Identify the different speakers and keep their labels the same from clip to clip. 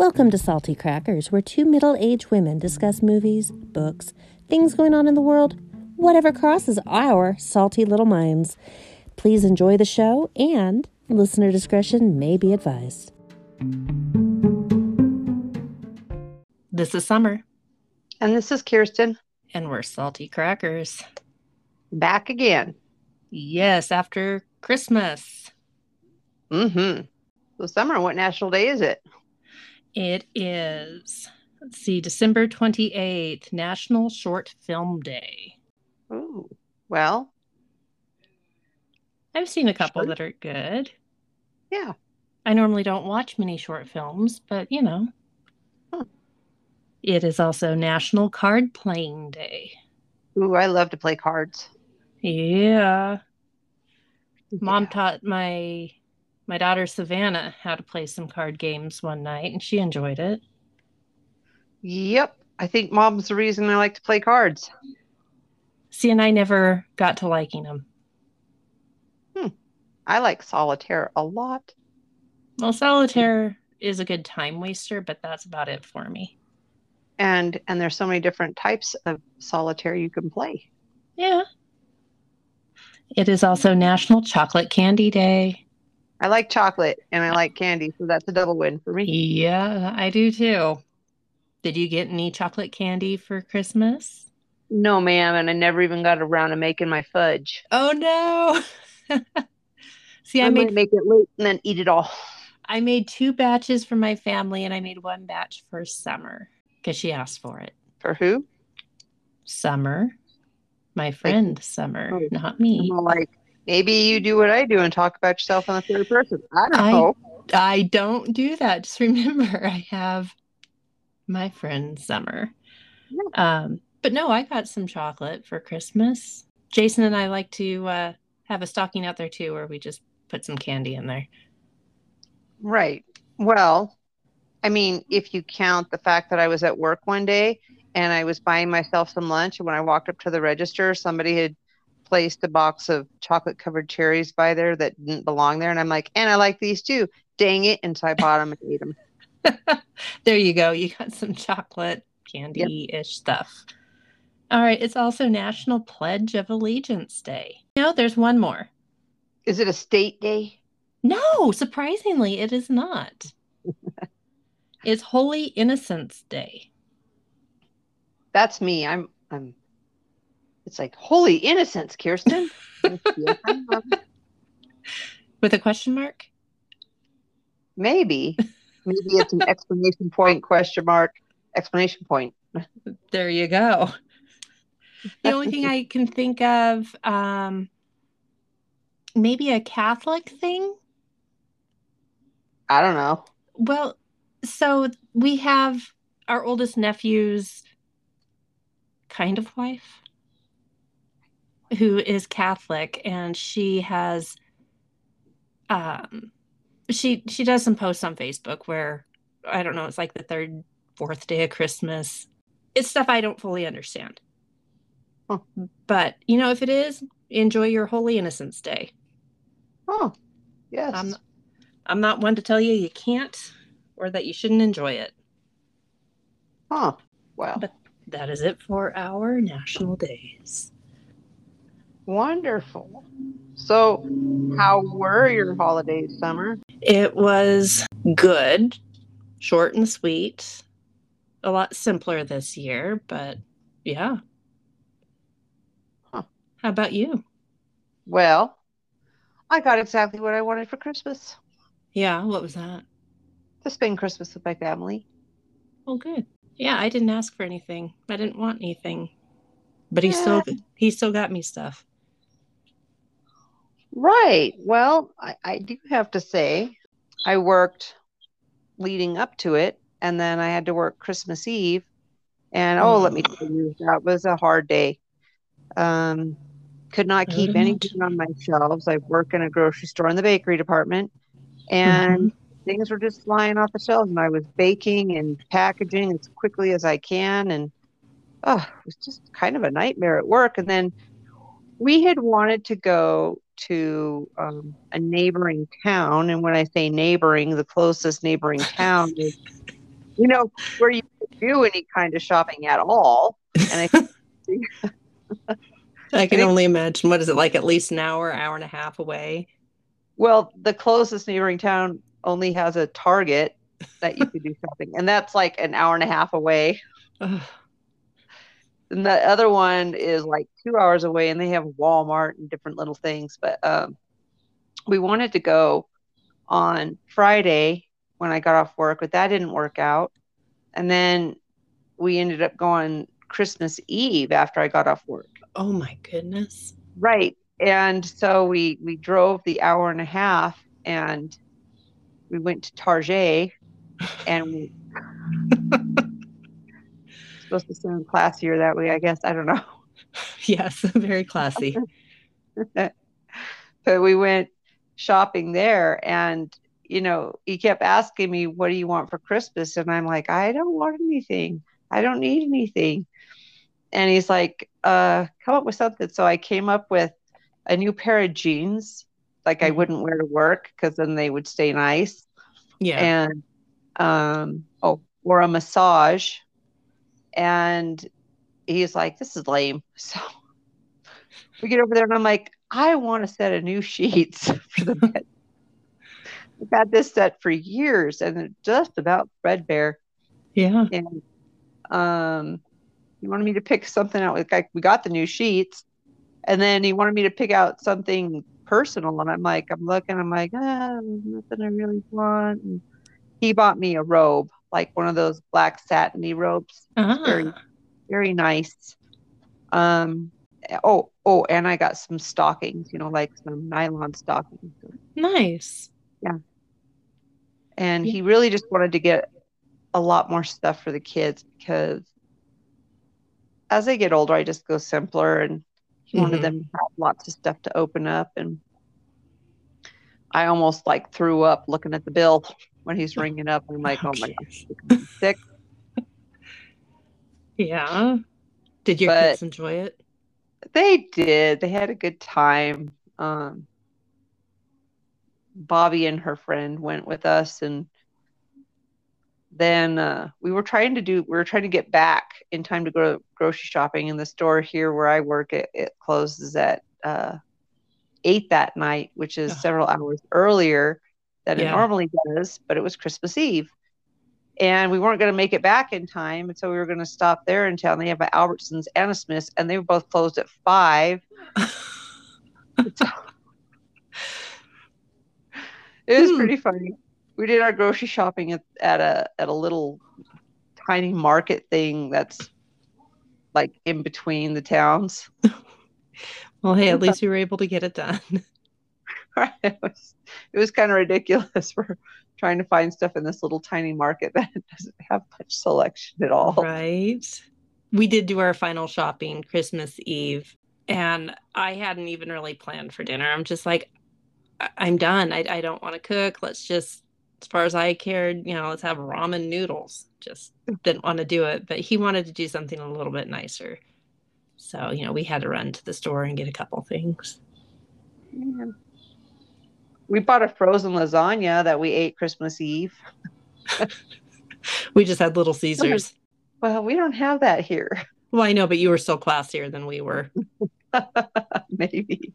Speaker 1: Welcome to Salty Crackers, where two middle aged women discuss movies, books, things going on in the world, whatever crosses our salty little minds. Please enjoy the show, and listener discretion may be advised. This is Sommer,
Speaker 2: And this is Kiersten
Speaker 1: and we're Salty Crackers.
Speaker 2: back again.
Speaker 1: Yes, after Christmas.
Speaker 2: Mm-hmm. So Sommer, what national day is it?
Speaker 1: It is, let's see, December 28th, National Short Film Day.
Speaker 2: Ooh. Well,
Speaker 1: I've seen a couple
Speaker 2: Sure.
Speaker 1: that are good.
Speaker 2: yeah.
Speaker 1: I normally don't watch many short films, but you know.
Speaker 2: Huh.
Speaker 1: It is also National Card Playing Day.
Speaker 2: Ooh, I love to play cards.
Speaker 1: Yeah. Mom taught my my daughter Savannah how to play some card games one night and she enjoyed it.
Speaker 2: Yep. I think mom's the reason I like to play cards.
Speaker 1: See, and I never got to liking them. Hmm.
Speaker 2: I like solitaire a lot.
Speaker 1: Well, solitaire is a good time waster, but that's about it for me.
Speaker 2: And and there's so many different types of solitaire you can play.
Speaker 1: Yeah. It is also National Chocolate Candy Day.
Speaker 2: I like chocolate and I like candy, so that's a double win for me.
Speaker 1: Yeah, I do too. Did you get any chocolate candy for Christmas?
Speaker 2: No, ma'am, and I never even got around to making my fudge.
Speaker 1: Oh no. See,
Speaker 2: I,
Speaker 1: I made
Speaker 2: make it late and then eat it all.
Speaker 1: I made two batches for my family and I made one batch for Summer because she asked for it.
Speaker 2: For who?
Speaker 1: Summer. My friend Summer,
Speaker 2: Oh.
Speaker 1: not me.
Speaker 2: I'm like, maybe you do what I do and talk about yourself in the third person. I don't
Speaker 1: I-
Speaker 2: know.
Speaker 1: I don't do that. Just remember, I have my friend Summer. Um, but no, I got some chocolate for Christmas. Jason and I like to uh, have a stocking out there too, where we just put some candy in there.
Speaker 2: Right. Well, I mean, if you count the fact that I was at work one day and I was buying myself some lunch, and when I walked up to the register, somebody had placed a box of chocolate covered cherries by there that didn't belong there. And I'm like, and I like these too. Dang it. And so I bought them and ate them.
Speaker 1: there you go. You got some chocolate candy ish stuff. All right. It's also National Pledge of Allegiance Day. No, there's one more.
Speaker 2: Is it a state day?
Speaker 1: No, surprisingly, it is not. it's Holy Innocents Day.
Speaker 2: That's me. I'm, I'm, it's like, holy innocence, Kiersten. Yes, I am.
Speaker 1: With a question mark?
Speaker 2: Maybe. Maybe it's an exclamation point, question mark, explanation point.
Speaker 1: There you go. The only thing I can think of, um, maybe a Catholic thing.
Speaker 2: I don't know.
Speaker 1: Well, so we have our oldest nephew's kind of wife who is Catholic and she has um she she does some posts on Facebook where I don't know, it's like the third, fourth day of Christmas. It's stuff I don't fully understand.
Speaker 2: Huh.
Speaker 1: But you know, if it is, enjoy your Holy Innocents Day.
Speaker 2: Oh, yes.
Speaker 1: I'm I'm not one to tell you you can't or that you shouldn't enjoy it.
Speaker 2: Huh. Well,
Speaker 1: But- That is it for our national days.
Speaker 2: Wonderful. So, how were your holidays, Sommer?
Speaker 1: It was good, short and sweet. A lot simpler this year, but yeah.
Speaker 2: Huh.
Speaker 1: How about you?
Speaker 2: Well, I got exactly what I wanted for Christmas
Speaker 1: Yeah, what was that?
Speaker 2: to spend Christmas with my family.
Speaker 1: Oh, good. Yeah, I didn't ask for anything. I didn't want anything. But he still he still got me stuff.
Speaker 2: Right. Well, I, I do have to say, I worked leading up to it, and then I had to work Christmas Eve. And oh, let me tell you, that was a hard day. Um, could not keep anything on my shelves. I work in a grocery store in the bakery department, and things were just flying off the shelves. And I was baking and packaging as quickly as I can, and oh, it was just kind of a nightmare at work. And then we had wanted to go to um, a neighboring town, and when I say neighboring, the closest neighboring town is you know, where you can do any kind of shopping at all. And I,
Speaker 1: I can only imagine what is it like at least an hour, hour and a half away.
Speaker 2: Well, the closest neighboring town only has a Target that you could do shopping, and that's like an hour and a half away. And the other one is like two hours away, and they have Walmart and different little things. But um, we wanted to go on Friday when I got off work, but that didn't work out. And then we ended up going Christmas Eve after I got off work.
Speaker 1: Oh my goodness.
Speaker 2: Right. And so we we drove the hour and a half and we went to Target and we supposed to sound classier that way, I guess. I don't know.
Speaker 1: Yes, very classy.
Speaker 2: but we went shopping there and you know, he kept asking me, What do you want for Christmas? And I'm like, I don't want anything. I don't need anything. And he's like, uh, come up with something. So I came up with a new pair of jeans, like I mm-hmm. wouldn't wear to work because then they would stay nice.
Speaker 1: Yeah.
Speaker 2: And um, oh, or a massage. And he's like, This is lame. So we get over there and I'm like, I want a set of new sheets for the bed. I've had this set for years and it's just about threadbare.
Speaker 1: Yeah.
Speaker 2: And um he wanted me to pick something out like we got the new sheets and then he wanted me to pick out something personal and I'm like, I'm looking, I'm like, ah, nothing I really want. And he bought me a robe, like one of those black satiny robes. Uh-huh. Very, very nice. Um oh, oh, and I got some stockings, you know, like some nylon stockings.
Speaker 1: Nice.
Speaker 2: Yeah. And he really just wanted to get a lot more stuff for the kids because as they get older, I just go simpler and he mm-hmm. wanted them to have lots of stuff to open up. And I almost like threw up looking at the bill when he's ringing up. I'm like, oh, my gosh, sick.
Speaker 1: Yeah. Did your but kids enjoy it?
Speaker 2: They did. They had a good time. Um, Bobby and her friend went with us and then uh, we were trying to do we were trying to get back in time to go grocery shopping in the store here where i work it, it closes at uh, eight that night which is several hours earlier than yeah. it normally does but it was christmas eve and we weren't going to make it back in time and so we were going to stop there in town they have an albertsons and a smith's and they were both closed at five it was hmm. pretty funny we did our grocery shopping at, at a at a little tiny market thing that's like in between the towns.
Speaker 1: well, hey, at least you were able to get it done.
Speaker 2: it was it was kind of ridiculous for trying to find stuff in this little tiny market that doesn't have much selection at all.
Speaker 1: Right. We did do our final shopping Christmas Eve, and I hadn't even really planned for dinner. I'm just like, I'm done. I, I don't want to cook. Let's just as far as I cared, you know, let's have ramen noodles. Just didn't want to do it, but he wanted to do something a little bit nicer. So, you know, we had to run to the store and get a couple things.
Speaker 2: Yeah. We bought a frozen lasagna that we ate Christmas Eve.
Speaker 1: we just had Little Caesars.
Speaker 2: Well, we don't have that here.
Speaker 1: Well, I know, but you were still classier than we were.
Speaker 2: Maybe.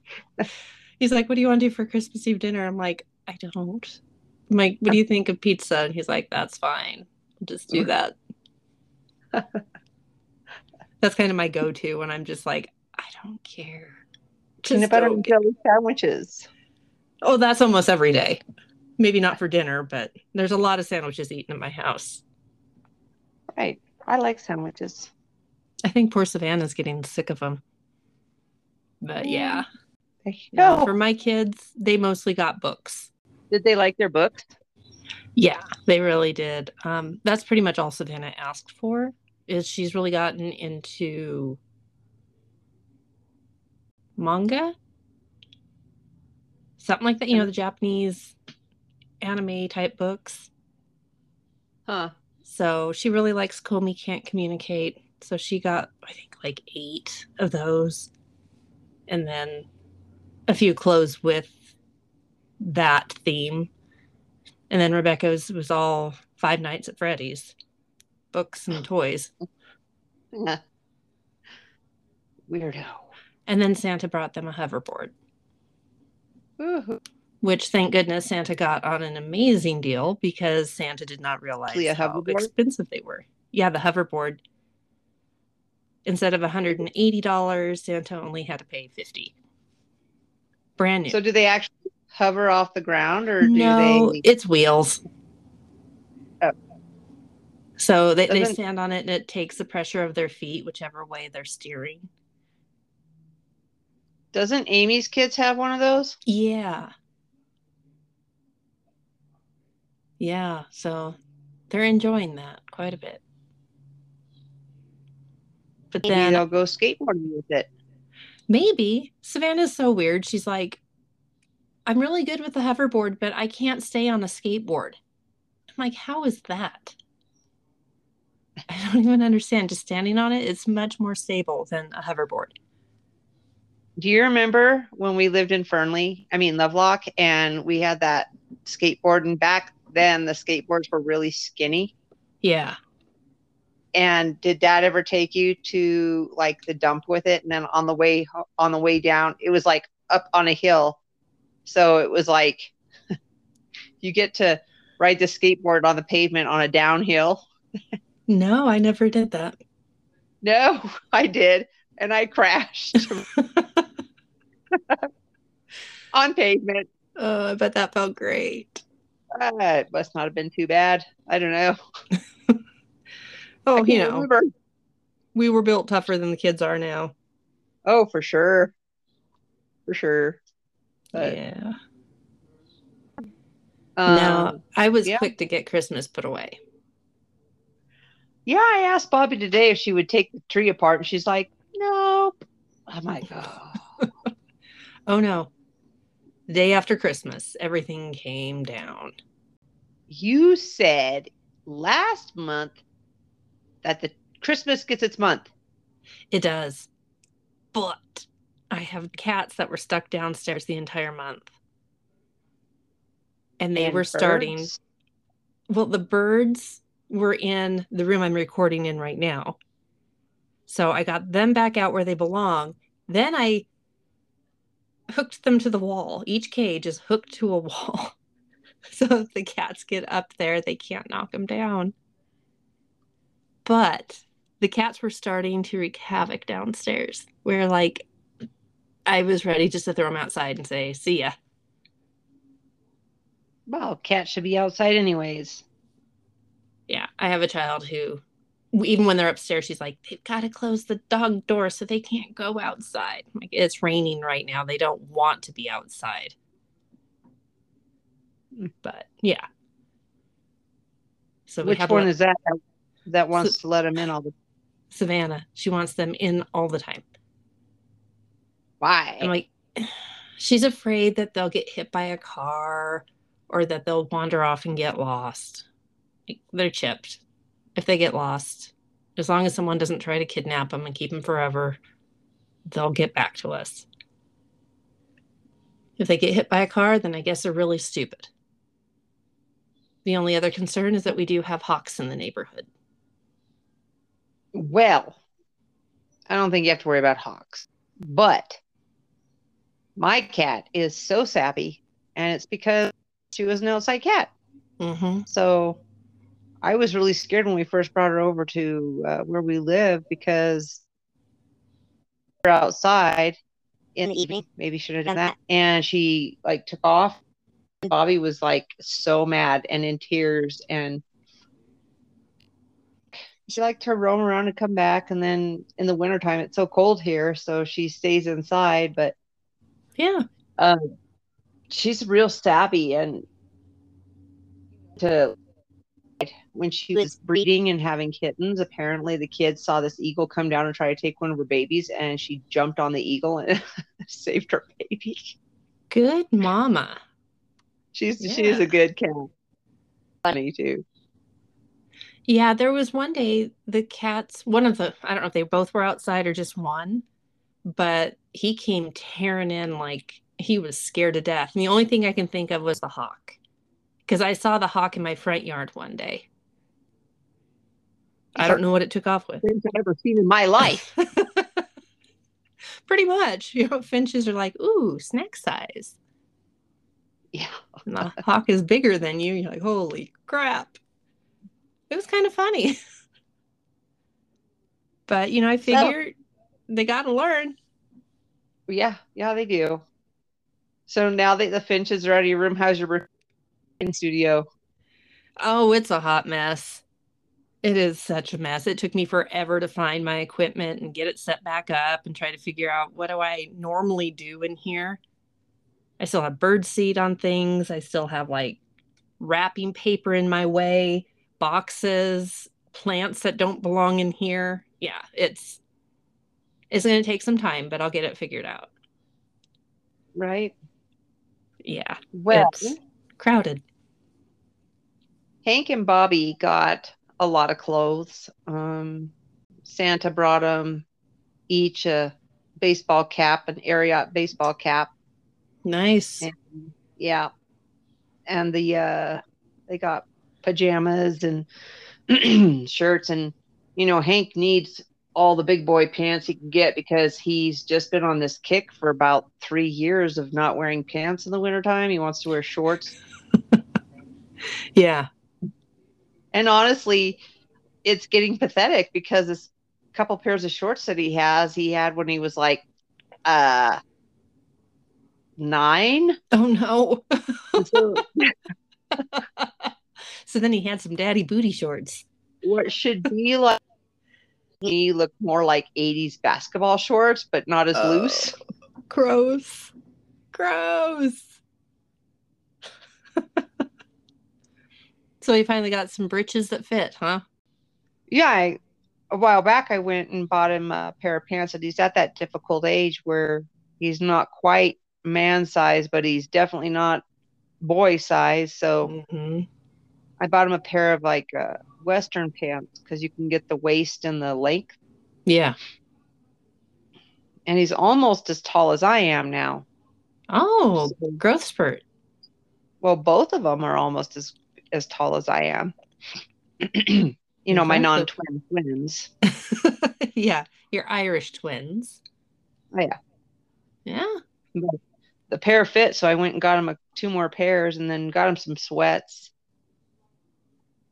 Speaker 1: He's like, What do you want to do for Christmas Eve dinner? I'm like, I don't. Mike, what do you think of pizza? And he's like, that's fine. Just do that. that's kind of my go to when I'm just like, I don't care.
Speaker 2: Just Peanut butter and jelly sandwiches.
Speaker 1: Oh, that's almost every day. Maybe not for dinner, but there's a lot of sandwiches eaten in my house.
Speaker 2: Right. I like sandwiches.
Speaker 1: I think poor Savannah's getting sick of them. But yeah. yeah. For my kids, they mostly got books.
Speaker 2: Did they like their books?
Speaker 1: Yeah, they really did. Um, that's pretty much all Savannah asked for. Is she's really gotten into manga, something like that. You know, the Japanese anime type books.
Speaker 2: Huh.
Speaker 1: So she really likes Komi Can't Communicate. So she got, I think, like eight of those. And then a few clothes with that theme. And then Rebecca's was all Five Nights at Freddy's. books and toys.
Speaker 2: Yeah. Weirdo.
Speaker 1: And then Santa brought them a hoverboard,
Speaker 2: Woo-hoo.
Speaker 1: which thank goodness Santa got on an amazing deal because Santa did not realize how
Speaker 2: hoverboard?
Speaker 1: expensive they were. Yeah, the hoverboard. Instead of $180, Santa only had to pay 50. Brand new.
Speaker 2: So do they actually hover off the ground or do
Speaker 1: no,
Speaker 2: they
Speaker 1: it's wheels.
Speaker 2: Oh.
Speaker 1: So they, they stand on it and it takes the pressure of their feet, whichever way they're steering.
Speaker 2: Doesn't Amy's kids have one of those?
Speaker 1: Yeah. Yeah. So they're enjoying that quite a bit. But
Speaker 2: Maybe
Speaker 1: then
Speaker 2: they'll go skateboarding with it.
Speaker 1: maybe Savannah's so weird. She's like, I'm really good with the hoverboard, but I can't stay on a skateboard. I'm like, how is that? I don't even understand. Just standing on it, it is much more stable than a hoverboard.
Speaker 2: Do you remember when we lived in Fernley? I mean Lovelock, and we had that skateboard, and back then the skateboards were really skinny.
Speaker 1: Yeah.
Speaker 2: And did Dad ever take you to like the dump with it? And then on the way on the way down, it was like up on a hill, so it was like you get to ride the skateboard on the pavement on a downhill.
Speaker 1: No, I never did that.
Speaker 2: No, I did, and I crashed on pavement.
Speaker 1: Oh, I bet that felt great.
Speaker 2: Uh, it must not have been too bad. I don't know.
Speaker 1: Oh, you know,
Speaker 2: remember.
Speaker 1: we were built tougher than the kids are now.
Speaker 2: Oh, for sure. For sure. But,
Speaker 1: yeah.
Speaker 2: um,
Speaker 1: no, I was
Speaker 2: yeah.
Speaker 1: quick to get Christmas put away.
Speaker 2: Yeah, I asked Bobby today if she would take the tree apart, and she's like. I'm like, "Oh,
Speaker 1: Oh no. The day after Christmas, everything came down.
Speaker 2: you said last month that the Christmas gets its month."
Speaker 1: It does. But I have cats that were stuck downstairs the entire month. And they
Speaker 2: And
Speaker 1: were starting. Well, the birds were in the room I'm recording in right now. So I got them back out where they belong. Then I hooked them to the wall. Each cage is hooked to a wall. so if the cats get up there, they can't knock them down. But the cats were starting to wreak havoc downstairs, where like I was ready just to throw them outside and say, see ya.
Speaker 2: Well, cats should be outside anyways.
Speaker 1: Yeah, I have a child who, even when they're upstairs, she's like, they've got to close the dog door so they can't go outside. I'm like, it's raining right now. They don't want to be outside. Hmm. But yeah. So we
Speaker 2: Which one is that that wants to let them in all the
Speaker 1: Savannah. She wants them in all the time.
Speaker 2: why?
Speaker 1: I'm like, she's afraid that they'll get hit by a car or that they'll wander off and get lost. Like, They're chipped. If they get lost, as long as someone doesn't try to kidnap them and keep them forever, they'll get back to us. If they get hit by a car, then I guess they're really stupid. The only other concern is that we do have hawks in the neighborhood.
Speaker 2: Well, I don't think you have to worry about hawks. But my cat is so sappy, and it's because she was an outside cat.
Speaker 1: Mm-hmm.
Speaker 2: So I was really scared when we first brought her over to uh, where we live because we we're outside in the evening. Maybe should have done that. And she like took off. Bobby was like so mad and in tears and she liked to roam around and come back and then in the wintertime it's so cold here so she stays inside but
Speaker 1: Yeah.
Speaker 2: um, she's real sappy and to when she was breeding and having kittens apparently the kids saw this eagle come down and try to take one of her babies and she jumped on the eagle and saved her baby
Speaker 1: Good mama.
Speaker 2: she's she is a good cat funny too
Speaker 1: Yeah, there was one day the cats, one of the, I don't know if they both were outside or just one, but he came tearing in like he was scared to death. And the only thing I can think of was the hawk. Because I saw the hawk in my front yard one day. I don't know what it took off with.
Speaker 2: I've ever seen in my life.
Speaker 1: Pretty much. You know, finches are like, ooh, snack size.
Speaker 2: Yeah.
Speaker 1: And the hawk is bigger than you. You're like, holy crap. It was kind of funny. but, you know, I figured so, they got to learn.
Speaker 2: Yeah, yeah, they do. So now that the finches are out of your room, how's your in studio?
Speaker 1: Oh, it's a hot mess. It is such a mess. It took me forever to find my equipment and get it set back up and try to figure out what do I normally do in here. I still have bird seed on things. I still have like wrapping paper in my way, boxes, plants that don't belong in here. Yeah, it's it's going to take some time, but I'll get it figured out.
Speaker 2: Right.
Speaker 1: Yeah.
Speaker 2: Well,
Speaker 1: it's crowded.
Speaker 2: Hank and Bobby got a lot of clothes. Um, Santa brought them each a baseball cap, an Ariat baseball cap.
Speaker 1: Nice.
Speaker 2: And, yeah. And the uh, they got pajamas and shirts, and you know Hank needs all the big boy pants he can get because he's just been on this kick for about three years of not wearing pants in the wintertime. He wants to wear shorts.
Speaker 1: yeah
Speaker 2: and honestly, it's getting pathetic because this couple pairs of shorts that he has, he had when he was like uh nine.
Speaker 1: Oh no. so, so then he had some daddy booty shorts.
Speaker 2: What should be like he looked more like 80s basketball shorts, but not as oh, loose.
Speaker 1: Gross. Gross. So he finally got some breeches that fit, huh?
Speaker 2: Yeah, I, a while back I went and bought him a pair of pants, and he's at that difficult age where he's not quite man size, but he's definitely not boy size. So mm-hmm. I bought him a pair of like uh, Western pants because you can get the waist and the length.
Speaker 1: Yeah.
Speaker 2: And he's almost as tall as I am now.
Speaker 1: Oh, so, growth spurt.
Speaker 2: Well, both of them are almost as as tall as I am. you know, my non twin twins.
Speaker 1: yeah, your Irish twins.
Speaker 2: Oh, yeah.
Speaker 1: Yeah.
Speaker 2: But the pair fit, so I went and got him a, two more pairs and then got him some sweats.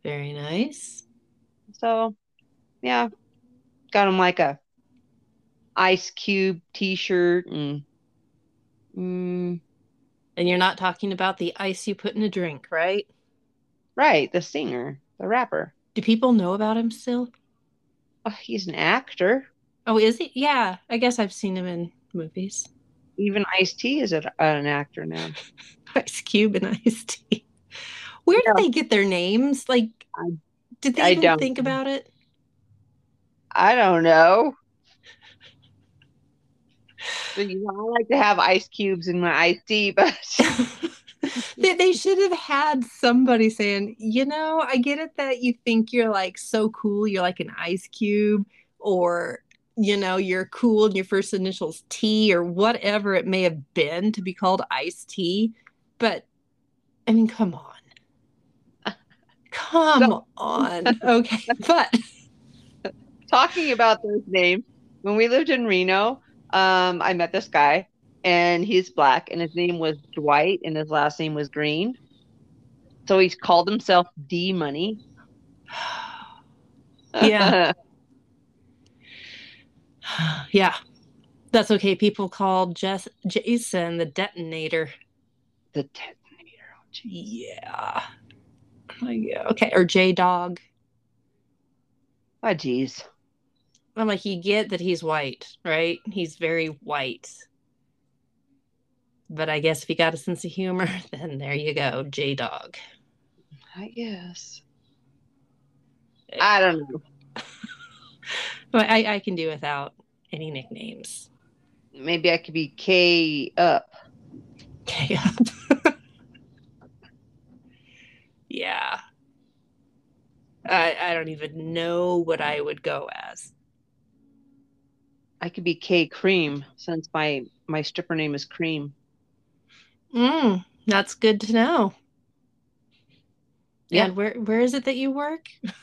Speaker 1: Very nice.
Speaker 2: So, yeah, got him like a ice cube t-shirt and
Speaker 1: mm, and you're not talking about the ice you put in a drink, right?
Speaker 2: Right, the singer, the rapper.
Speaker 1: Do people know about him still?
Speaker 2: Oh, he's an actor.
Speaker 1: Oh, is he? Yeah, I guess I've seen him in movies.
Speaker 2: Even Ice T is a, an actor now.
Speaker 1: Ice Cube and Ice T. Where did they get their names? Like, I, did they I even think about it?
Speaker 2: I don't know. But, you know, I like to have ice cubes in my iced tea, but
Speaker 1: they, they should have had somebody saying, you know, I get it that you think you're like so cool, you're like an ice cube, or you know, you're cool and your first initials T or whatever it may have been to be called Ice T. But I mean, come on. Come so, on. Okay. But
Speaker 2: talking about those names, when we lived in Reno, um, I met this guy and he's black, and his name was Dwight, and his last name was Green. So he's called himself D Money.
Speaker 1: yeah. yeah. That's okay. People call Jess Jason the detonator.
Speaker 2: The detonator.
Speaker 1: Oh, yeah. Oh, yeah. Okay. Or J Dog.
Speaker 2: Oh, jeez.
Speaker 1: I'm like, you get that he's white, right? He's very white. But I guess if you got a sense of humor, then there you go, J Dog.
Speaker 2: I guess. Eh. I don't know.
Speaker 1: I, I can do without any nicknames.
Speaker 2: Maybe I could be K up.
Speaker 1: K up. yeah. I I don't even know what I would go as.
Speaker 2: I could be K cream since my my stripper name is Cream.
Speaker 1: Mm, that's good to know. Yeah. And where where is it that you work?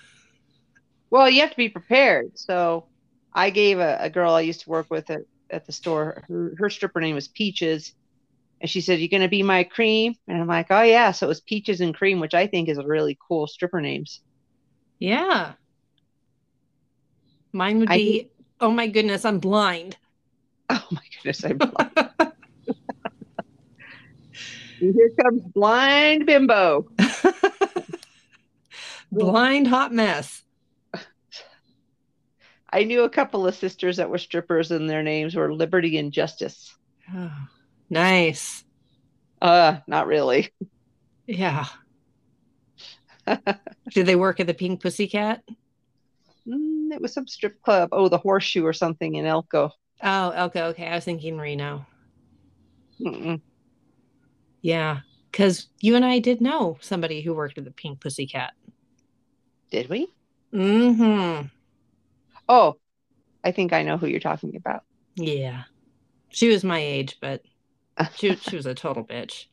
Speaker 2: Well, you have to be prepared. So I gave a, a girl I used to work with at, at the store, her, her stripper name was Peaches. And she said, You're going to be my cream? And I'm like, Oh, yeah. So it was Peaches and Cream, which I think is a really cool stripper names.
Speaker 1: Yeah. Mine would
Speaker 2: I
Speaker 1: be, oh my goodness, I'm blind.
Speaker 2: Oh, my goodness. I'm blind. Here comes Blind Bimbo.
Speaker 1: blind hot mess.
Speaker 2: I knew a couple of sisters that were strippers, and their names were Liberty and Justice.
Speaker 1: Oh, nice.
Speaker 2: Uh, not really.
Speaker 1: Yeah. Did they work at the Pink Pussycat?
Speaker 2: Mm, it was some strip club. Oh, the Horseshoe or something in Elko.
Speaker 1: Oh, Elko. okay. I was thinking Reno.
Speaker 2: Mm-mm.
Speaker 1: Yeah, because you and I did know somebody who worked at the Pink Pussycat.
Speaker 2: Did we?
Speaker 1: Mm-hmm.
Speaker 2: Oh, I think I know who you're talking about.
Speaker 1: Yeah. She was my age, but she she was a total bitch.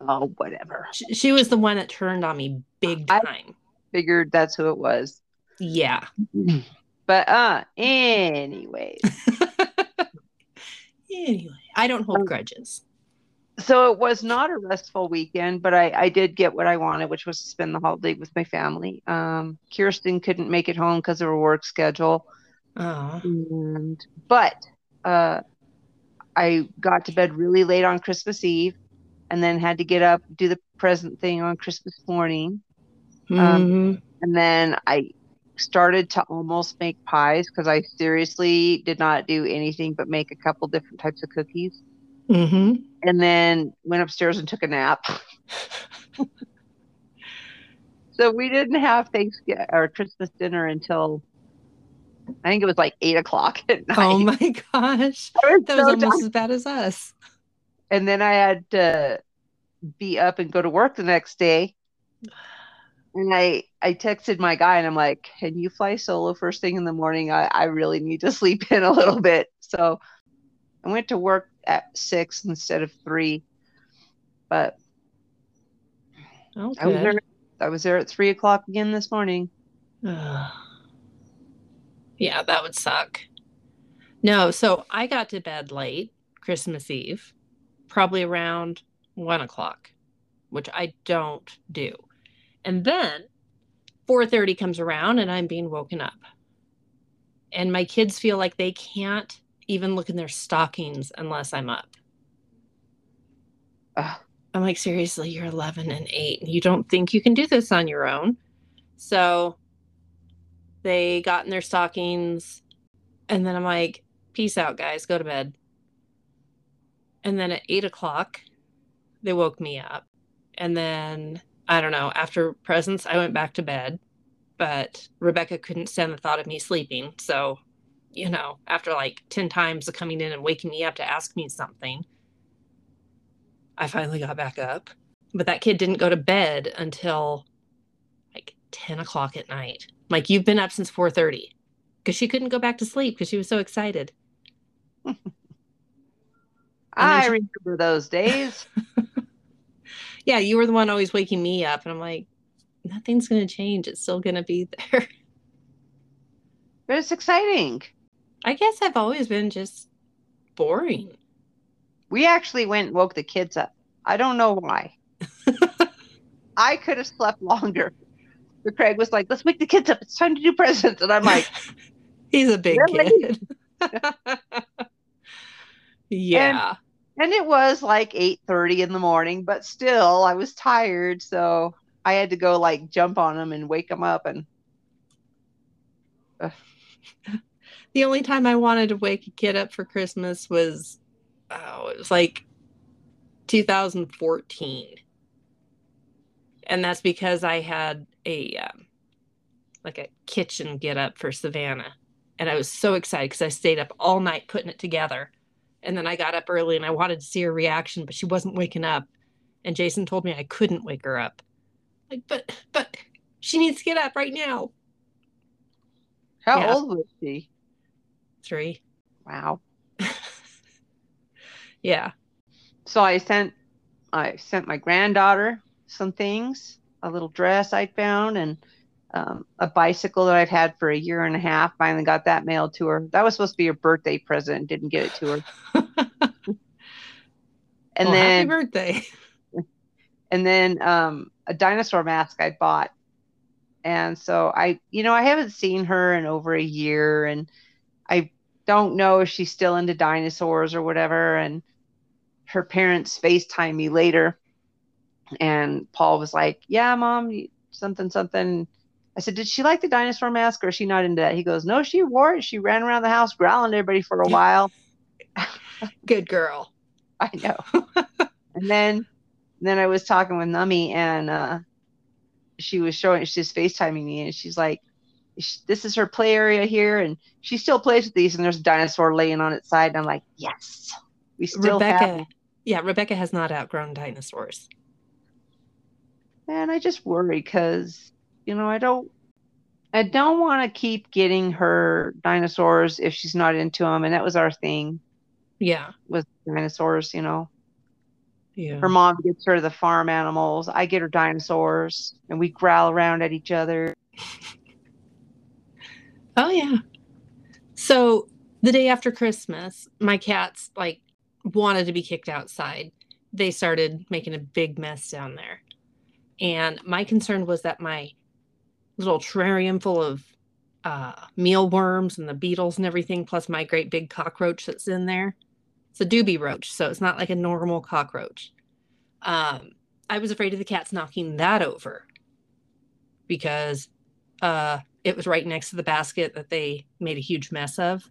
Speaker 2: Oh, whatever.
Speaker 1: She, she was the one that turned on me big
Speaker 2: I-
Speaker 1: time.
Speaker 2: Figured that's who it was.
Speaker 1: Yeah.
Speaker 2: But uh, anyways.
Speaker 1: anyway, I don't hold
Speaker 2: Um,
Speaker 1: grudges.
Speaker 2: So it was not a restful weekend, but I, I did get what I wanted, which was to spend the holiday with my family. Um, Kiersten couldn't make it home because of her work schedule.
Speaker 1: Oh.
Speaker 2: And but uh, I got to bed really late on Christmas Eve, and then had to get up do the present thing on Christmas morning,
Speaker 1: Mm-hmm.
Speaker 2: and then I started to almost make pies because I seriously did not do anything but make a couple different types of cookies,
Speaker 1: Mhm.
Speaker 2: and then went upstairs and took a nap. so we didn't have Thanksgiving or Christmas dinner until. I think it was like eight o'clock at night.
Speaker 1: Oh my gosh.
Speaker 2: Was
Speaker 1: That was
Speaker 2: so
Speaker 1: almost
Speaker 2: tired.
Speaker 1: as bad as us.
Speaker 2: and then I had to be up and go to work the next day. And I I texted my guy and I'm like, "Can you fly solo first thing in the morning? I I really need to sleep in a little bit." So I went to work at six instead of three, but
Speaker 1: Oh,
Speaker 2: I was there. I was there at three o'clock again this morning.
Speaker 1: Yeah, that would suck. No, so I got to bed late Christmas Eve, probably around one o'clock, which I don't do. And then 4:30 comes around and I'm being woken up. And my kids feel like they can't even look in their stockings unless I'm up.
Speaker 2: Ugh.
Speaker 1: I'm like, seriously, you're 11 and 8. and You don't think you can do this on your own. So they got in their stockings. And then I'm like, peace out, guys, go to bed. And then at eight o'clock, they woke me up. And then, I don't know, after presents, I went back to bed. But Rebecca couldn't stand the thought of me sleeping. So, you know, after like 10 times of coming in and waking me up to ask me something, I finally got back up. But that kid didn't go to bed until like 10 o'clock at night. Like you've been up since 4:30 because she couldn't go back to sleep because she was so excited.
Speaker 2: I
Speaker 1: she-
Speaker 2: remember those days.
Speaker 1: Yeah, you were the one always waking me up, and I'm like, nothing's gonna change. It's still gonna be there.
Speaker 2: but it's exciting.
Speaker 1: I guess I've always been just boring.
Speaker 2: We actually went and woke the kids up. I don't know why. I could have slept longer. But Craig was like, let's wake the kids up. It's time to do presents. And I'm like,
Speaker 1: He's a big kid. yeah.
Speaker 2: and it was like 8:30 in the morning, but still I was tired, so I had to go like jump on them and wake them up and
Speaker 1: the only time I wanted to wake a kid up for Christmas was, oh, it was like 2014. And that's because I had a, um, like a kitchen get up for Savannah. And I was so excited because I stayed up all night putting it together. And then I got up early and I wanted to see her reaction, but she wasn't waking up. And Jason told me I couldn't wake her up. Like, but, but she needs to get up right now.
Speaker 2: how
Speaker 1: Yeah.
Speaker 2: old was she?
Speaker 1: Three.
Speaker 2: Wow.
Speaker 1: Yeah.
Speaker 2: So I sent I sent my granddaughter some things, a little dress I found and um, a bicycle that I've had for a year and a half. Finally got that mailed to her. That was supposed to be her birthday present. Didn't get it to her. and
Speaker 1: well,
Speaker 2: then
Speaker 1: happy birthday.
Speaker 2: and then um, a dinosaur mask I bought. And so I, you know, I haven't seen her in over a year, and I don't know if she's still into dinosaurs or whatever. And her parents FaceTime me later, and Paul was like, "Yeah, mom, something, something." I said, "Did she like the dinosaur mask, or is she not into that?" He goes, "No, she wore it. She ran around the house growling at everybody for a while."
Speaker 1: Good girl.
Speaker 2: I know. and then, then I was talking with Nummy, and uh, she was showing, she's FaceTiming me, and she's like, "This is her play area here, and she still plays with these." And there's a dinosaur laying on its side, and I'm like, "Yes, we still
Speaker 1: Rebecca,
Speaker 2: have."
Speaker 1: yeah, Rebecca has not outgrown dinosaurs.
Speaker 2: And I just worry because, you know, I don't, I don't want to keep getting her dinosaurs if she's not into them, and that was our thing
Speaker 1: Yeah,
Speaker 2: with dinosaurs, you know.
Speaker 1: yeah.
Speaker 2: Her mom gets her the farm animals. I get her dinosaurs, and we growl around at each other.
Speaker 1: Oh yeah. So the day after Christmas, my cats like wanted to be kicked outside. They started making a big mess down there. And my concern was that my little terrarium full of uh, mealworms and the beetles and everything, plus my great big cockroach that's in there. It's a Dubia roach, so it's not like a normal cockroach. Um, I was afraid of the cats knocking that over because uh, it was right next to the basket that they made a huge mess of.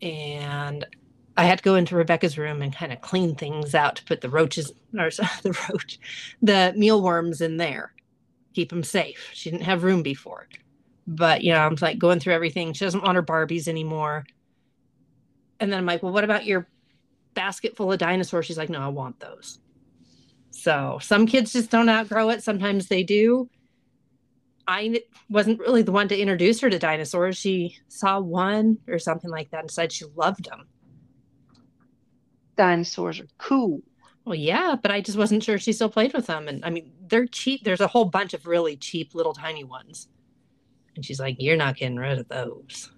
Speaker 1: And I had to go into Rebecca's room and kind of clean things out to put the roaches or the roach, the mealworms in there, keep them safe. She didn't have room before. But, you know, I'm like going through everything. She doesn't want her Barbies anymore. And then I'm like, well, what about your basket full of dinosaurs? She's like, no, I want those. So some kids just don't outgrow it. Sometimes they do. I wasn't really the one to introduce her to dinosaurs. She saw one or something like that and said she loved them.
Speaker 2: Dinosaurs are cool.
Speaker 1: Well, yeah, but I just wasn't sure she still played with them. And I mean, they're cheap. There's a whole bunch of really cheap little tiny ones. And she's like, You're not getting rid of those.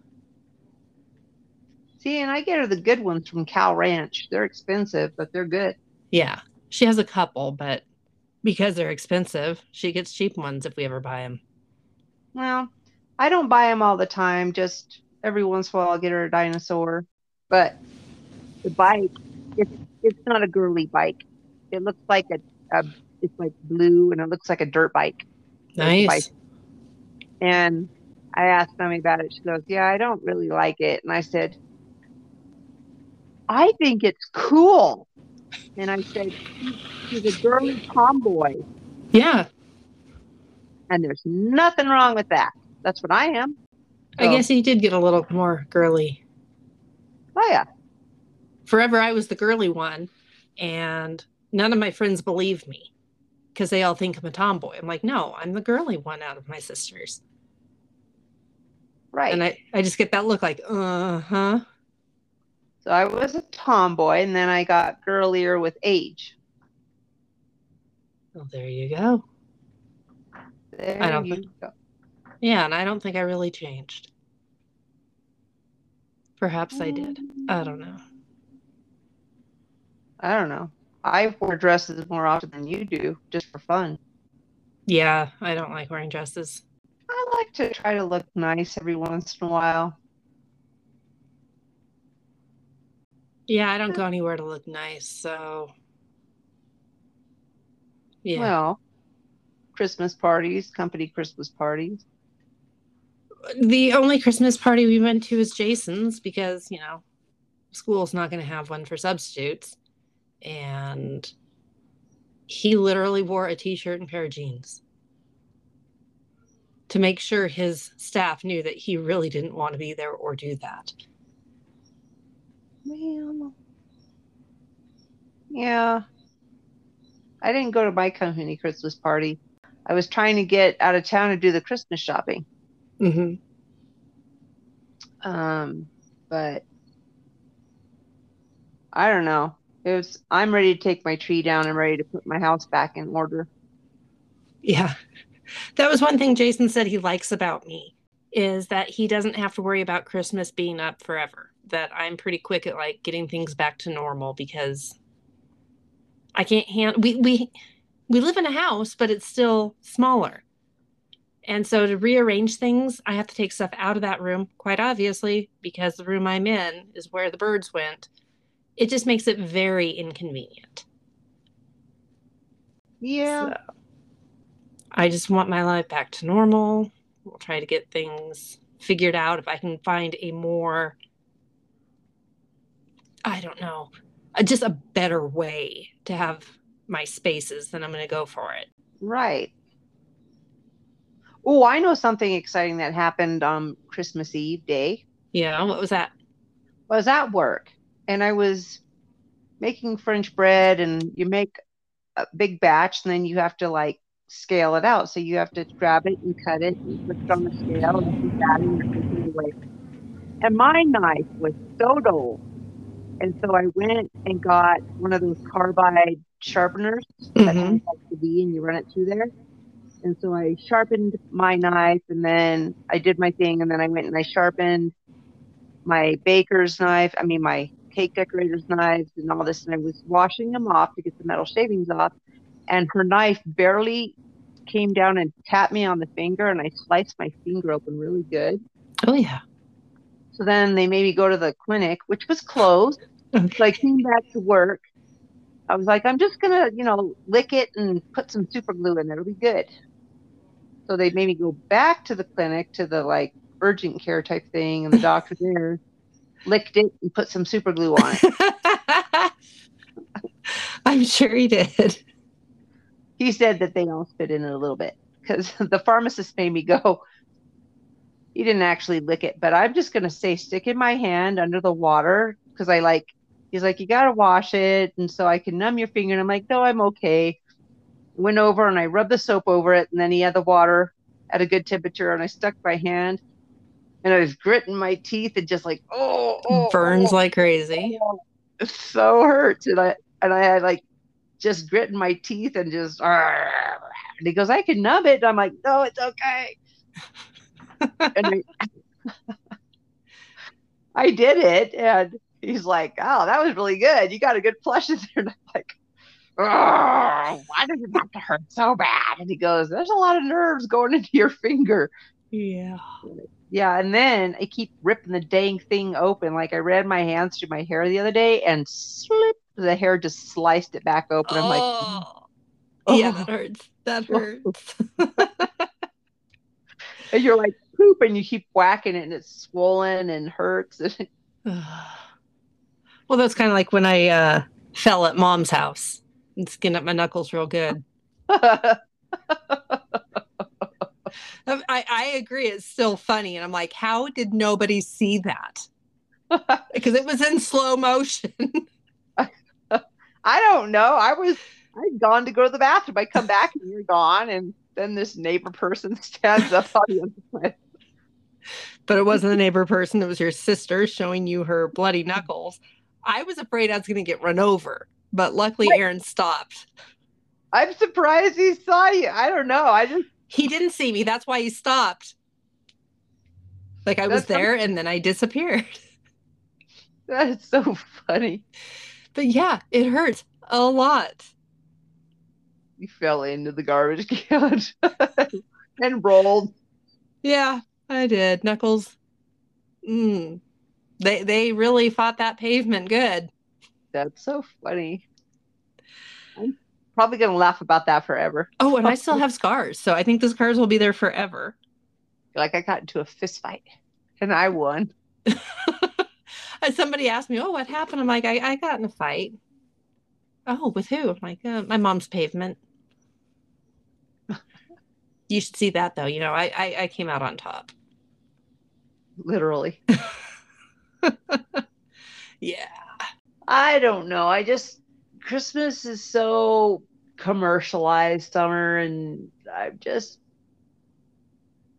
Speaker 2: See, and I get her the good ones from Cal Ranch. They're expensive, but they're good.
Speaker 1: Yeah, she has a couple, but because they're expensive, she gets cheap ones if we ever buy them.
Speaker 2: Well, I don't buy them all the time. Just every once in a while, I'll get her a dinosaur. But the bike, it's it's not a girly bike. It looks like a, a it's like blue and it looks like a dirt bike.
Speaker 1: Nice.
Speaker 2: Bike. And I asked Mommy about it. She goes, "Yeah, I don't really like it." And I said, "I think it's cool." And I said, "She's a girly tomboy."
Speaker 1: Yeah,
Speaker 2: and there's nothing wrong with that. That's what I am.
Speaker 1: I guess he did get a little more girly.
Speaker 2: Oh yeah,
Speaker 1: Forever, I was the girly one, and none of my friends believe me because they all think I'm a tomboy. I'm like, no, I'm the girly one out of my sisters.
Speaker 2: right.
Speaker 1: And I, I just get that look like, uh huh.
Speaker 2: so I was a tomboy, and then I got girlier with age.
Speaker 1: Well, there you go.
Speaker 2: There
Speaker 1: I don't
Speaker 2: you
Speaker 1: think-
Speaker 2: go.
Speaker 1: Yeah, and I don't think I really changed. Perhaps I did. I don't know.
Speaker 2: I don't know. I wear dresses more often than you do, just for fun.
Speaker 1: Yeah, I don't like wearing dresses.
Speaker 2: I like to try to look nice every once in a while.
Speaker 1: Yeah, I don't go anywhere to look nice, so yeah.
Speaker 2: Well, Christmas parties, company Christmas parties.
Speaker 1: the only Christmas party we went to was Jason's because, you know, school's not going to have one for substitutes. And he literally wore a t shirt and pair of jeans to make sure his staff knew that he really didn't want to be there or do that.
Speaker 2: Well, yeah. I didn't go to my company Christmas party. I was trying to get out of town to do the Christmas shopping.
Speaker 1: hmm
Speaker 2: Um, but I don't know. It was I'm ready to take my tree down. I'm ready to put my house back in order.
Speaker 1: Yeah. that was one thing Jason said he likes about me is that he doesn't have to worry about Christmas being up forever. That I'm pretty quick at like getting things back to normal because I can't handle we we we live in a house, but it's still smaller. And so to rearrange things, I have to take stuff out of that room, quite obviously, because the room I'm in is where the birds went. It just makes it very inconvenient.
Speaker 2: Yeah.
Speaker 1: So, I just want my life back to normal. We'll try to get things figured out if I can find a more, I don't know, just a better way to have my spaces, then I'm going to go for it.
Speaker 2: Right. Oh, I know something exciting that happened on Christmas Eve day.
Speaker 1: Yeah, what was that?
Speaker 2: I was at work and I was making French bread, and you make a big batch, and then you have to like scale it out. So you have to grab it and cut it and put it on the scale and keep adding away. And my knife was so dull. And so I went and got one of those carbide sharpeners that
Speaker 1: Mhm.
Speaker 2: the V and you run it through there. And so I sharpened my knife and then I did my thing and then I went and I sharpened my baker's knife, I mean my cake decorator's knives and all this and I was washing them off to get the metal shavings off and her knife barely came down and tapped me on the finger and I sliced my finger open really good.
Speaker 1: Oh, yeah.
Speaker 2: So then they made me go to the clinic, which was closed. So I came back to work. I was like, I'm just gonna, you know, lick it and put some super glue in there. It'll be good. So they made me go back to the clinic to the like urgent care type thing, and the doctor there licked it and put some super glue on it.
Speaker 1: I'm sure he did.
Speaker 2: he said that they all spit in it a little bit because the pharmacist made me go. He didn't actually lick it, but I'm just gonna say stick in my hand under the water because I like. He's like, you gotta wash it, and so I can numb your finger. And I'm like, no, I'm okay. Went over and I rubbed the soap over it, and then he had the water at a good temperature, and I stuck my hand, and I was gritting my teeth and just like, oh, oh, oh.
Speaker 1: Burns
Speaker 2: oh,
Speaker 1: like crazy.
Speaker 2: it so hurts, and I and I had like just gritting my teeth and just. "Argh." And he goes, I can numb it. And I'm like, no, it's okay. and I, I did it, and he's like, "Oh, that was really good. You got a good flush in there." And I'm like, "Oh, why does it have to hurt so bad?" And he goes, "There's a lot of nerves going into your finger."
Speaker 1: Yeah.
Speaker 2: Yeah, and then I keep ripping the dang thing open. Like I ran my hands through my hair the other day, and slip, the hair just sliced it back open. I'm like,
Speaker 1: oh.
Speaker 2: oh.
Speaker 1: Yeah, that hurts. That hurts.
Speaker 2: and you're like poop, and you keep whacking it, and it's swollen and hurts.
Speaker 1: well, that's kind of like when I uh, fell at mom's house and skinned up my knuckles real good. I, I agree. It's still funny. And I'm like, how did nobody see that? Because it was in slow motion.
Speaker 2: I don't know. I was I'd gone to go to the bathroom. I come back and you're gone, and then this neighbor person stands up on the other
Speaker 1: but it wasn't the neighbor person. It was your sister showing you her bloody knuckles. I was afraid I was going to get run over, but luckily Aaron stopped.
Speaker 2: I'm surprised he saw you. I don't know. I just
Speaker 1: He didn't see me. That's why he stopped. Like I was
Speaker 2: That's
Speaker 1: there and then I disappeared.
Speaker 2: that is so funny.
Speaker 1: But yeah, it hurts a lot.
Speaker 2: You fell into the garbage can and rolled.
Speaker 1: Yeah, I did. Knuckles. Mm. They they really fought that pavement good.
Speaker 2: That's so funny. I'm probably gonna laugh about that forever.
Speaker 1: Oh, and I still have scars, so I think the scars will be there forever.
Speaker 2: Like I got into a fist fight and I won.
Speaker 1: And Somebody asked me, "Oh, what happened?" I'm like, "I, I got in a fight." Oh, with who? I'm like, uh, "My mom's pavement." you should see that though. You know, I, I I came out on top.
Speaker 2: Literally.
Speaker 1: Yeah.
Speaker 2: I don't know. I just Christmas is so commercialized Sommer and I'm just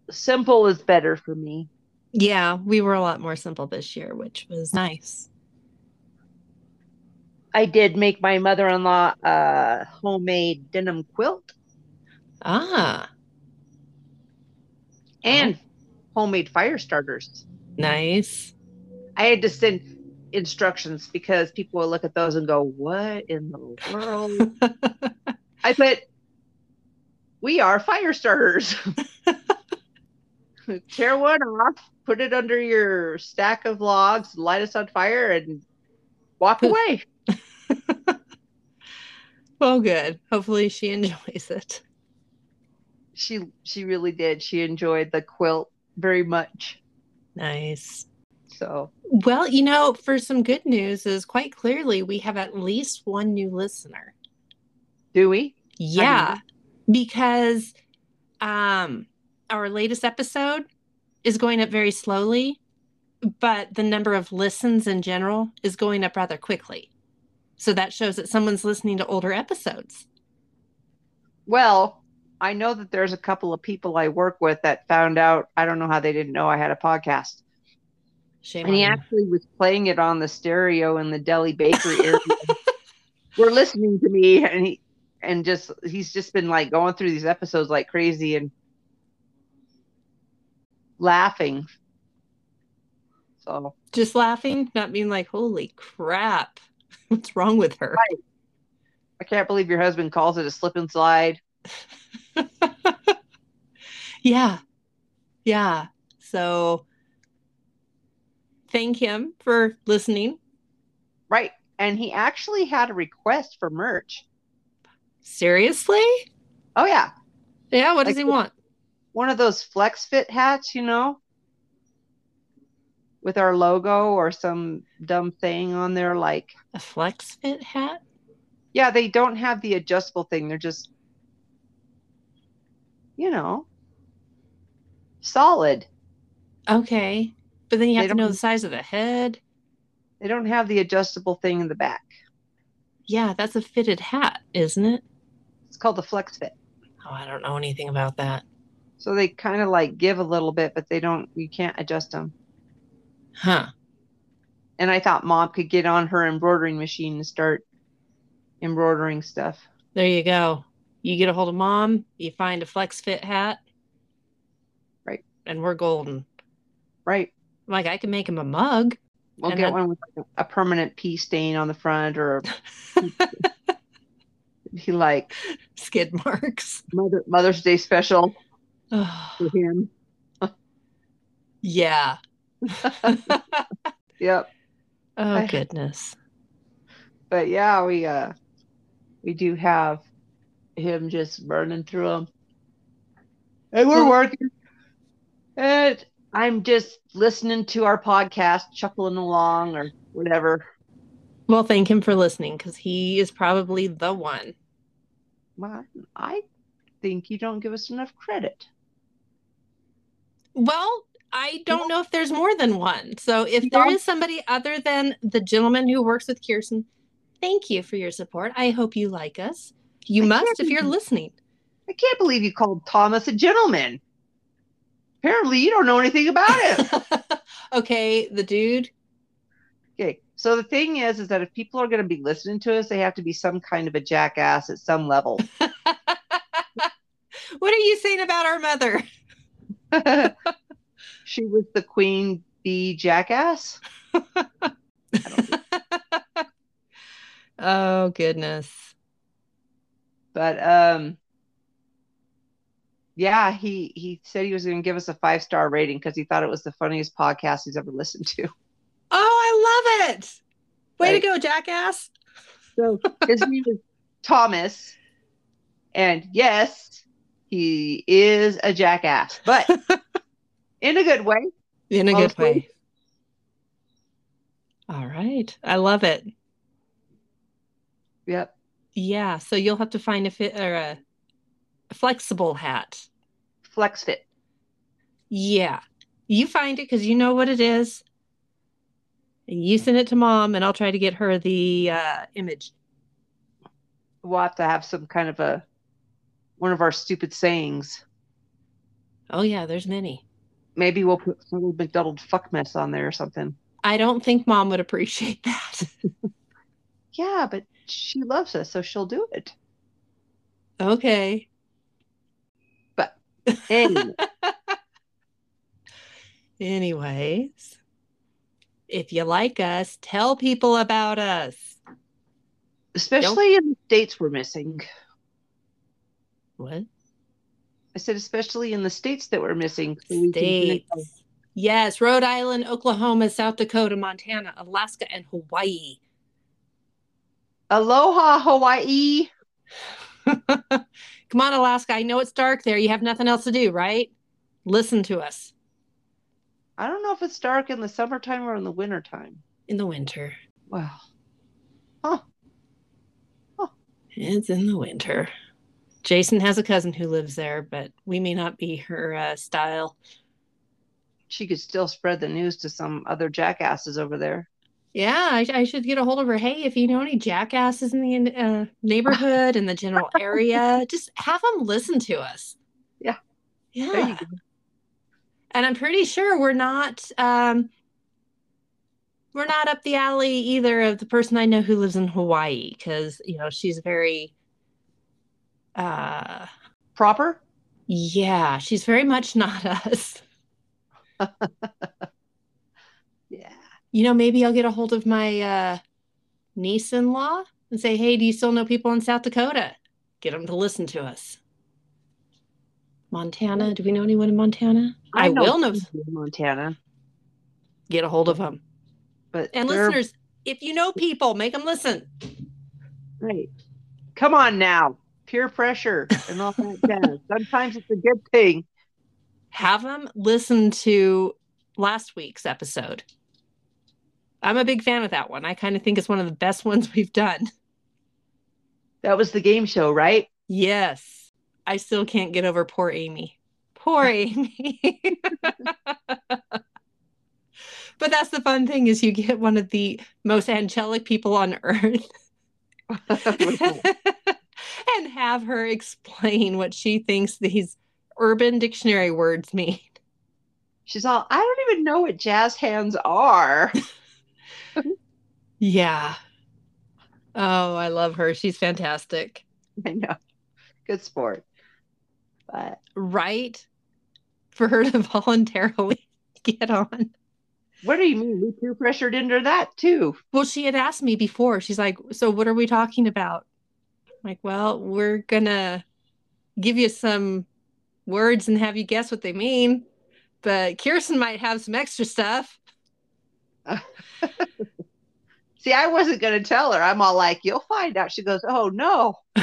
Speaker 2: simple is better for me.
Speaker 1: Yeah, we were a lot more simple this year, which was nice.
Speaker 2: I did make my mother-in-law a homemade denim quilt.
Speaker 1: Ah,
Speaker 2: and homemade fire starters.
Speaker 1: Nice.
Speaker 2: I had to send instructions because people will look at those and go, What in the world? I put, We are fire starters. Tear one off, put it under your stack of logs, light us on fire, and walk away.
Speaker 1: well, good. Hopefully, she enjoys it.
Speaker 2: She she really did. She enjoyed the quilt very much.
Speaker 1: Nice.
Speaker 2: So
Speaker 1: Well, you know, for some good news is quite clearly we have at least one new listener.
Speaker 2: do we?
Speaker 1: Yeah, because um our latest episode is going up very slowly, but the number of listens in general is going up rather quickly. So that shows that someone's listening to older episodes.
Speaker 2: Well, I know that there's a couple of people I work with that found out. I don't know how they didn't know I had a podcast.
Speaker 1: Shame
Speaker 2: And he
Speaker 1: them.
Speaker 2: actually was playing it on the stereo in the deli bakery area. We're listening to me and he and just he's just been like going through these episodes like crazy and laughing. So
Speaker 1: just laughing, not being like, "Holy crap, what's wrong with her?"
Speaker 2: I can't believe your husband calls it a slip and slide.
Speaker 1: yeah, yeah. So thank him for listening.
Speaker 2: Right. And he actually had a request for merch.
Speaker 1: Seriously?
Speaker 2: Oh yeah.
Speaker 1: Yeah. What does he want?
Speaker 2: One of those flex fit hats, you know? With our logo or some dumb thing on there like
Speaker 1: A flex fit hat?
Speaker 2: Yeah, they don't have the adjustable thing. They're just, you know, solid.
Speaker 1: Okay. But then you
Speaker 2: They
Speaker 1: have to know the size of the head.
Speaker 2: They don't have the adjustable thing in the back.
Speaker 1: Yeah, that's a fitted hat, isn't it?
Speaker 2: It's called the Flex Fit.
Speaker 1: Oh, I don't know anything about that.
Speaker 2: So they kind of like give a little bit, but they don't, you can't adjust them.
Speaker 1: Huh.
Speaker 2: And I thought mom could get on her embroidering machine and start embroidering stuff.
Speaker 1: There you go. You get a hold of mom, you find a flex fit hat.
Speaker 2: Right.
Speaker 1: And we're golden.
Speaker 2: Right.
Speaker 1: Like I can make him a mug.
Speaker 2: We'll get
Speaker 1: then-
Speaker 2: one with like a permanent pea stain on the front or he like
Speaker 1: Skid marks.
Speaker 2: Mother, Mother's Day special for him.
Speaker 1: yeah.
Speaker 2: Yep.
Speaker 1: oh
Speaker 2: I-
Speaker 1: goodness.
Speaker 2: but yeah, we uh we do have him just burning through them. And we're working. And I'm just listening to our podcast, chuckling along or whatever.
Speaker 1: Well, thank him for listening because he is probably the one.
Speaker 2: Well, I think you don't give us enough credit.
Speaker 1: Well, I don't know if there's more than one. So if there is somebody other than the gentleman who works with Kiersten, thank you for your support. I hope you like us. You
Speaker 2: I
Speaker 1: must if you're listening.
Speaker 2: I can't believe you called Thomas a gentleman. Apparently, you don't know anything about it.
Speaker 1: okay, the dude.
Speaker 2: okay, so the thing is, is that if people are going to be listening to us, they have to be some kind of a jackass at some level.
Speaker 1: what are you saying about our mother?
Speaker 2: she was the queen bee jackass.
Speaker 1: oh goodness.
Speaker 2: But um yeah, he he said he was going to give us a five star rating because he thought it was the funniest podcast he's ever listened to.
Speaker 1: Oh, I love it. Way
Speaker 2: Right.
Speaker 1: to go, jackass.
Speaker 2: So his name is Thomas, and yes, he is a jackass, but in a good way.
Speaker 1: In a good way. All right. I love it.
Speaker 2: Yep.
Speaker 1: Yeah. So you'll have to find a fit or a, a flexible hat.
Speaker 2: Flex fit.
Speaker 1: Yeah. You find it because you know what it is. And you send it to mom, and I'll try to get her the uh, image.
Speaker 2: We'll have to have some kind of a one of our stupid sayings.
Speaker 1: Oh, yeah. There's many.
Speaker 2: Maybe we'll put some little McDonald fuck mess on there or something.
Speaker 1: I don't think mom would appreciate that.
Speaker 2: Yeah, but she loves us, so she'll do it.
Speaker 1: okay.
Speaker 2: Anyway,
Speaker 1: Anyways, if you like us, tell people about us.
Speaker 2: Especially in the states we're missing.
Speaker 1: What?
Speaker 2: I said, especially in the states that we're missing. So
Speaker 1: States. Yes, Rhode Island, Oklahoma, South Dakota, Montana, Alaska, and Hawaii.
Speaker 2: Aloha, Hawaii.
Speaker 1: Come on, Alaska. I know it's dark there. You have nothing else to do, right? Listen to us
Speaker 2: I don't know if it's dark in the summertime or in the wintertime.
Speaker 1: in the winter.
Speaker 2: Wow.
Speaker 1: It's in the winter. Jason has a cousin who lives there, but we may not be her uh, style.
Speaker 2: She could still spread the news to some other jackasses over there.
Speaker 1: Yeah, I, I should get a hold of her. Hey, if you know any jackasses in the uh, neighborhood in the general area, just have them listen to us.
Speaker 2: Yeah.
Speaker 1: Yeah.
Speaker 2: There you go.
Speaker 1: and I'm pretty sure we're not um we're not up the alley either of the person I know who lives in Hawaii because you know she's very uh
Speaker 2: Proper?
Speaker 1: yeah, she's very much not us. You know, maybe I'll get a hold of my uh niece-in-law and say, "Hey, do you still know people in South Dakota?" Get them to listen to us. Montana, do we know anyone in Montana? I, will know.
Speaker 2: people in Montana,
Speaker 1: Get a hold of them.
Speaker 2: but
Speaker 1: And
Speaker 2: they're-
Speaker 1: listeners, if you know people, make them listen.
Speaker 2: right. Come on now. Peer pressure and all that jazz. Sometimes it's a good thing.
Speaker 1: Have them listen to last week's episode. I'm a big fan of that one. I kind of think it's one of the best ones we've done.
Speaker 2: That was the game show, right?
Speaker 1: Yes. I still can't get over poor Amy. Poor Amy. but that's the fun thing is you get one of the most angelic people on earth and have her explain what she thinks these urban dictionary words mean.
Speaker 2: She's all, I don't even know what jazz hands are.
Speaker 1: Yeah. Oh, I love her. She's fantastic.
Speaker 2: I know. Good sport. But
Speaker 1: Right? For her to voluntarily get on.
Speaker 2: what do you mean? We peer pressured into that too.
Speaker 1: Well, she had asked me before. She's like, So what are we talking about? I'm like, well, we're gonna give you some words and have you guess what they mean. But Kiersten might have some extra stuff.
Speaker 2: See, I wasn't going to tell her. I'm all like, you'll find out. She goes, oh no.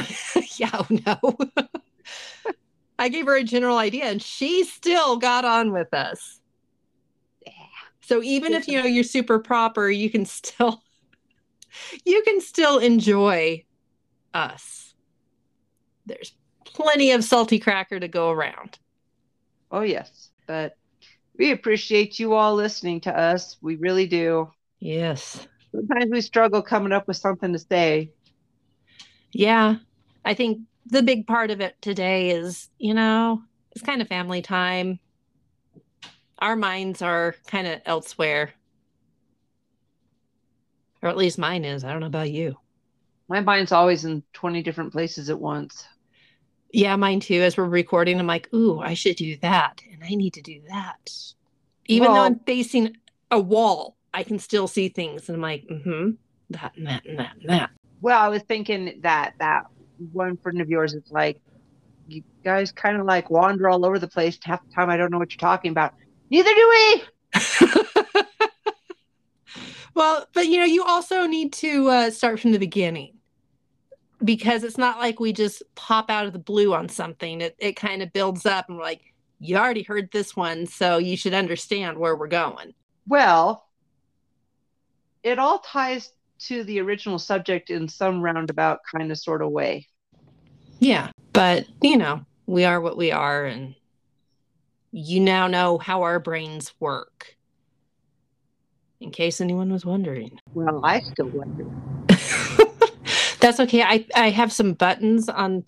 Speaker 1: yeah, oh, no. I gave her a general idea and she still got on with us.
Speaker 2: Yeah.
Speaker 1: So even if you know you're super proper, you can still you can still enjoy us. There's plenty of salty cracker to go around.
Speaker 2: Oh, yes. But we appreciate you all listening to us. We really do.
Speaker 1: Yes.
Speaker 2: Sometimes we struggle coming up with something to say.
Speaker 1: Yeah. I think the big part of it today is, you know, it's kind of family time. Our minds are kind of elsewhere. Or at least mine is. I don't know about you.
Speaker 2: My mind's always in 20 different places at once.
Speaker 1: Yeah, mine too. As we're recording, I'm like, ooh, I should do that. And I need to do that. Even though I'm facing a wall, I can still see things. And I'm like, mm-hmm, that and that and that and that.
Speaker 2: Well, I was thinking that that one friend of yours is like, you guys kind of like wander all over the place. Half the time, I don't know what you're talking about. Neither do we.
Speaker 1: well, but you know, you also need to uh, start from the beginning because it's not like we just pop out of the blue on something. It, it kind of builds up and we're like, you already heard this one, so you should understand where we're going.
Speaker 2: Well, it all ties to the original subject in some roundabout kind of sort of way.
Speaker 1: Yeah. But, you know, we are what we are, and you now know how our brains work. In case anyone was wondering.
Speaker 2: Well, I still wonder.
Speaker 1: That's okay. I, I have some buttons on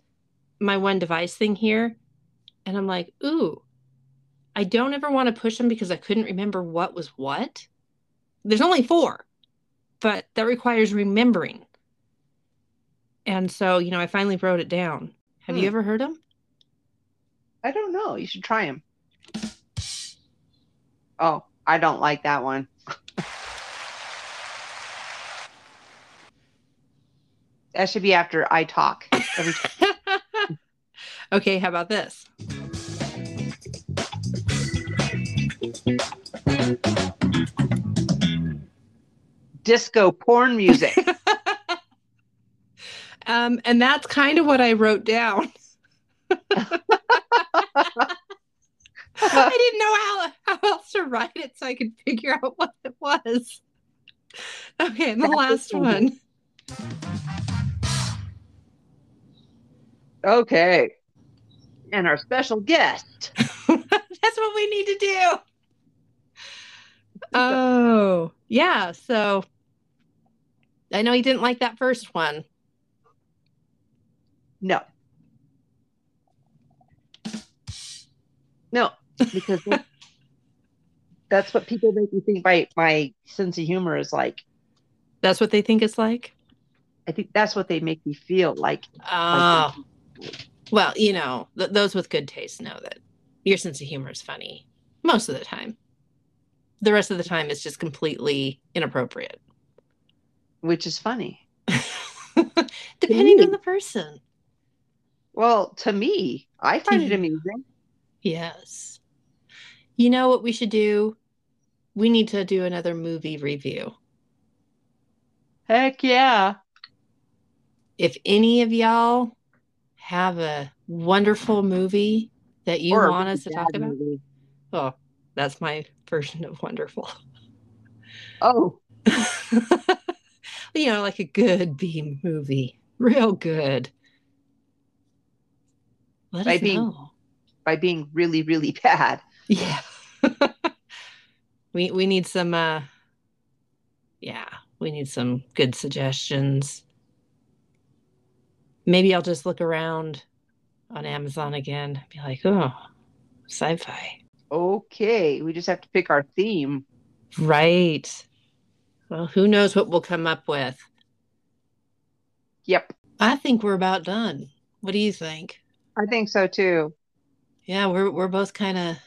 Speaker 1: my one device thing here, and I'm like, ooh, I don't ever want to push them because I couldn't remember what was what. There's only four, but that requires remembering. And so, you know, I finally wrote it down. Have you
Speaker 2: Hmm.
Speaker 1: ever heard them?
Speaker 2: I don't know. You should try them. Oh, I don't like that one. that should be after I talk. Every
Speaker 1: okay, how about this?
Speaker 2: Disco porn music.
Speaker 1: um, and that's kind of what I wrote down. I didn't know how, how else to write it so I could figure out what it was. Okay, and the last one.
Speaker 2: Okay. And our special guest.
Speaker 1: That's what we need to do. Oh, yeah. So I know he didn't like that first one.
Speaker 2: No. No, because that's what people make me think my my sense of humor is like.
Speaker 1: That's what they think it's like.
Speaker 2: I think that's what they make me feel like.
Speaker 1: Oh, like well, you know, th- those with good taste know that your sense of humor is funny most of the time. The rest of the time, it's just completely inappropriate,
Speaker 2: which is funny,
Speaker 1: depending on the person.
Speaker 2: Well, to me, I find it amusing.
Speaker 1: Yes. You know what we should do? We need to do another movie review.
Speaker 2: Heck yeah.
Speaker 1: If any of y'all have a wonderful movie that you or want us to talk about, movie. oh, that's my version of wonderful.
Speaker 2: Oh.
Speaker 1: you know, like a good B movie, real good. Let
Speaker 2: By us being know by being really, really bad.
Speaker 1: Yeah. we we need some uh yeah, we need some good suggestions. Maybe I'll just look around on Amazon again, be like, oh, sci-fi.
Speaker 2: Okay, we just have to pick our theme.
Speaker 1: Right. Well, who knows what we'll come up with.
Speaker 2: Yep.
Speaker 1: I think we're about done. What do you think?
Speaker 2: I think so too.
Speaker 1: Yeah, we're we're both kind of.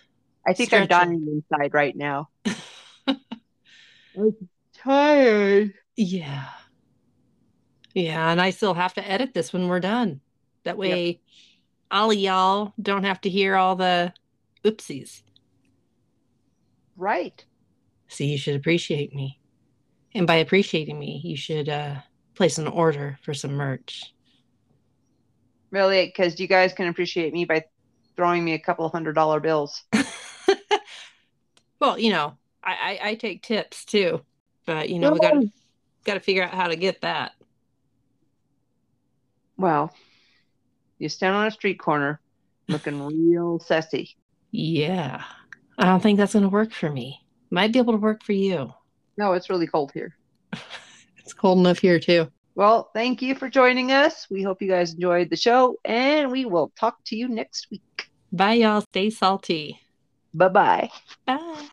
Speaker 2: I think stretching. I'm dying inside right now. I'm tired.
Speaker 1: Yeah. Yeah, and I still have to edit this when we're done. That way, yep. all of y'all don't have to hear all the oopsies.
Speaker 2: Right.
Speaker 1: See, you should appreciate me, and by appreciating me, you should uh, place an order for some merch.
Speaker 2: Really, because you guys can appreciate me by throwing me a couple hundred dollar bills.
Speaker 1: well, you know, I, I, I take tips too, but you know, we got to got to figure out how to get that.
Speaker 2: Well, you stand on a street corner looking real sassy.
Speaker 1: Yeah. I don't think that's going to work for me. Might be able to work for you.
Speaker 2: No, it's really cold here.
Speaker 1: it's cold enough here too.
Speaker 2: Well, thank you for joining us. We hope you guys enjoyed the show, and we will talk to you next week.
Speaker 1: Bye, y'all. Stay salty.
Speaker 2: Bye-bye.
Speaker 1: Bye.